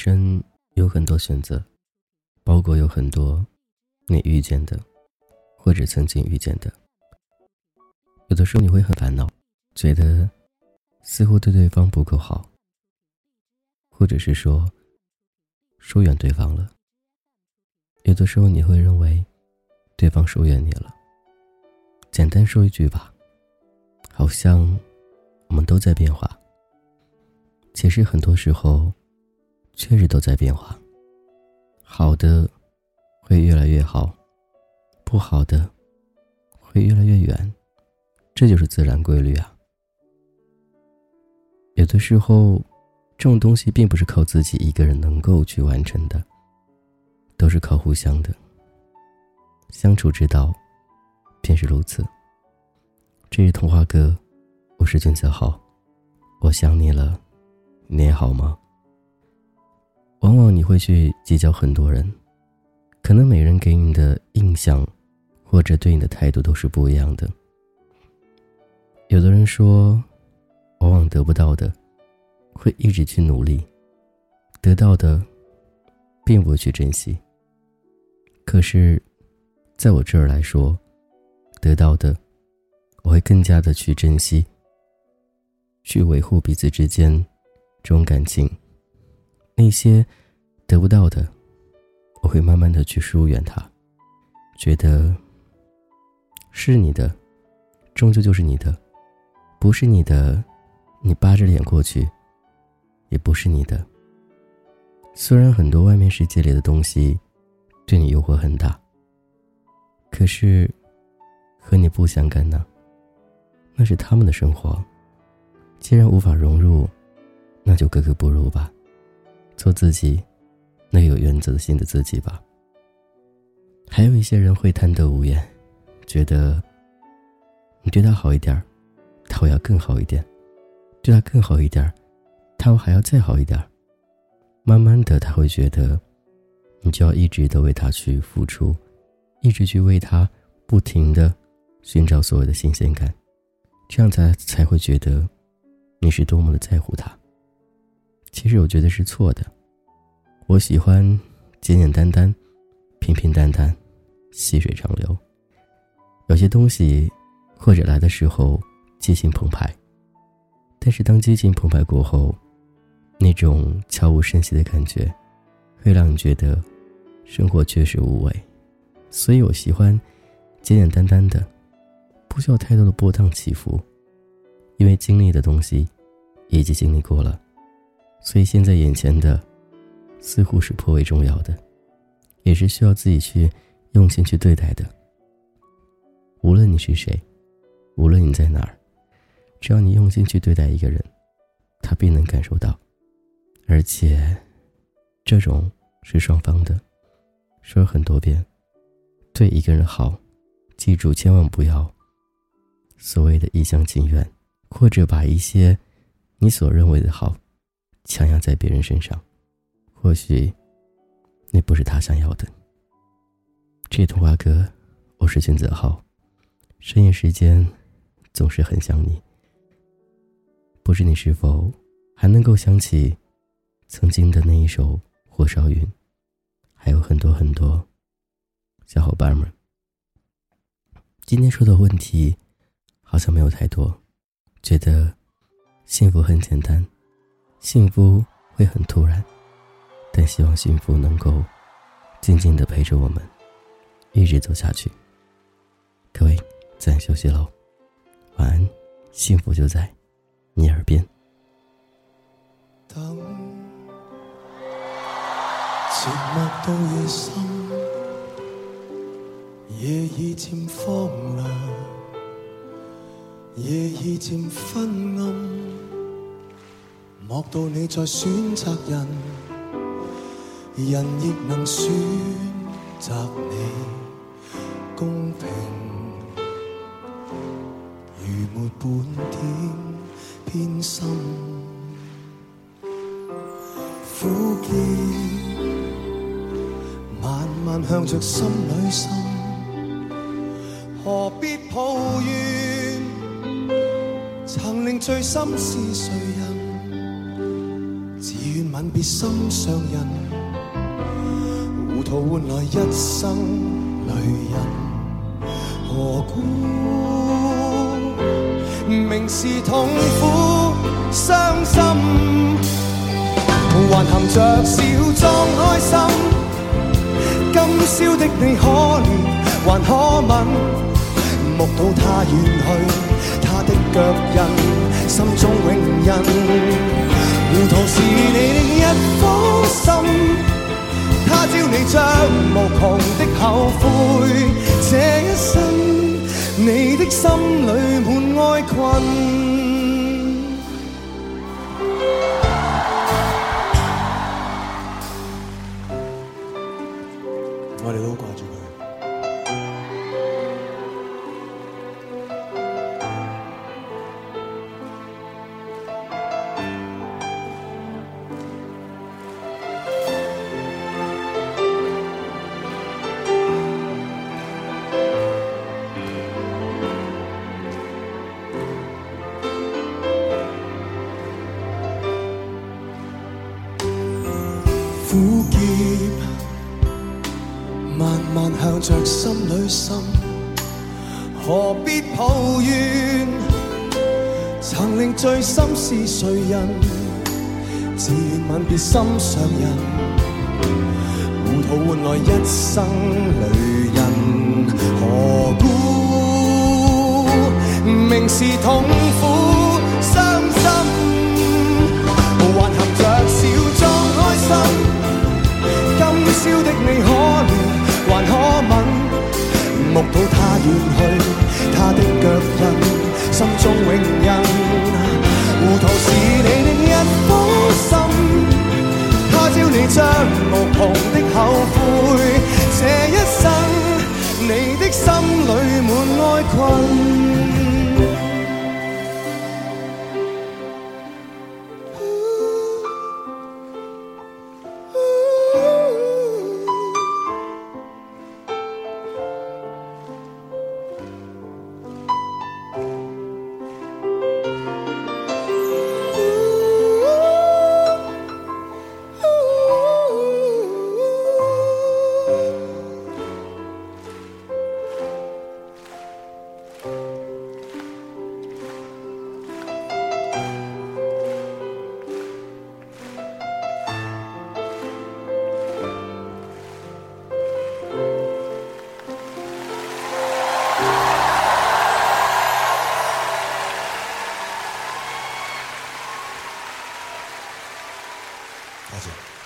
生有很多选择，包括有很多你遇见的，或者曾经遇见的。有的时候你会很烦恼，觉得似乎对对方不够好，或者是说疏远对方了。有的时候你会认为对方疏远你了。简单说一句吧，好像我们都在变化。其实很多时候。确实都在变化，好的会越来越好，不好的会越来越远，这就是自然规律啊。有的时候，这种东西并不是靠自己一个人能够去完成的，都是靠互相的。相处之道，便是如此。这是童话哥，我是君子好，我想你了，你也好吗？往往你会去结交很多人，可能每人给你的印象，或者对你的态度都是不一样的。有的人说，往往得不到的，会一直去努力；得到的，并不去珍惜。可是，在我这儿来说，得到的，我会更加的去珍惜，去维护彼此之间这种感情。那些得不到的，我会慢慢的去疏远他，觉得是你的，终究就是你的；不是你的，你扒着脸过去，也不是你的。虽然很多外面世界里的东西对你诱惑很大，可是和你不相干呢，那是他们的生活。既然无法融入，那就格格不入吧。做自己，那有原则性的自己吧。还有一些人会贪得无厌，觉得你对他好一点他会要更好一点；对他更好一点他会还要再好一点慢慢的，他会觉得你就要一直的为他去付出，一直去为他不停的寻找所谓的新鲜感，这样才才会觉得你是多么的在乎他。其实我觉得是错的。我喜欢简简单单、平平淡淡、细水长流。有些东西或者来的时候激情澎湃，但是当激情澎湃过后，那种悄无声息的感觉，会让你觉得生活确实无味。所以我喜欢简简单单的，不需要太多的波荡起伏，因为经历的东西已经经历过了。所以现在眼前的，似乎是颇为重要的，也是需要自己去用心去对待的。无论你是谁，无论你在哪儿，只要你用心去对待一个人，他必能感受到。而且，这种是双方的。说了很多遍，对一个人好，记住千万不要所谓的一厢情愿，或者把一些你所认为的好。强压在别人身上，或许那不是他想要的。这童话哥，我是君子浩，深夜时间总是很想你。不知你是否还能够想起曾经的那一首《火烧云》，还有很多很多小伙伴们。今天说的问题好像没有太多，觉得幸福很简单。幸福会很突然，但希望幸福能够静静的陪着我们，一直走下去。各位，咱休息喽，晚安，幸福就在你耳边。等，沉默到夜深，夜已渐荒凉，夜已渐昏暗。莫道你在选择人，人亦能选择你，公平如没半点偏心。苦涩。慢慢向着心里渗，何必抱怨？曾令醉心是谁人？晚别心上人，糊涂换来一生泪人。何故明是痛苦伤心，还含着笑装开心。今宵的你可怜还可吻，目睹他远去，他的脚印，心？中永印。糊涂是你的一颗心，他朝你将无穷的后悔。这一生，你的心里满哀困。着心里心，何必抱怨？曾令醉心是谁人？自愿吻别心上人，糊涂换来一生泪人。何故明是痛苦伤心？还含着笑装开心。今宵的你可，目睹他远去，他的脚印，心中永印。糊涂是你的一颗心，他朝你将无穷的后悔。这一生，你的心里满哀困。多谢。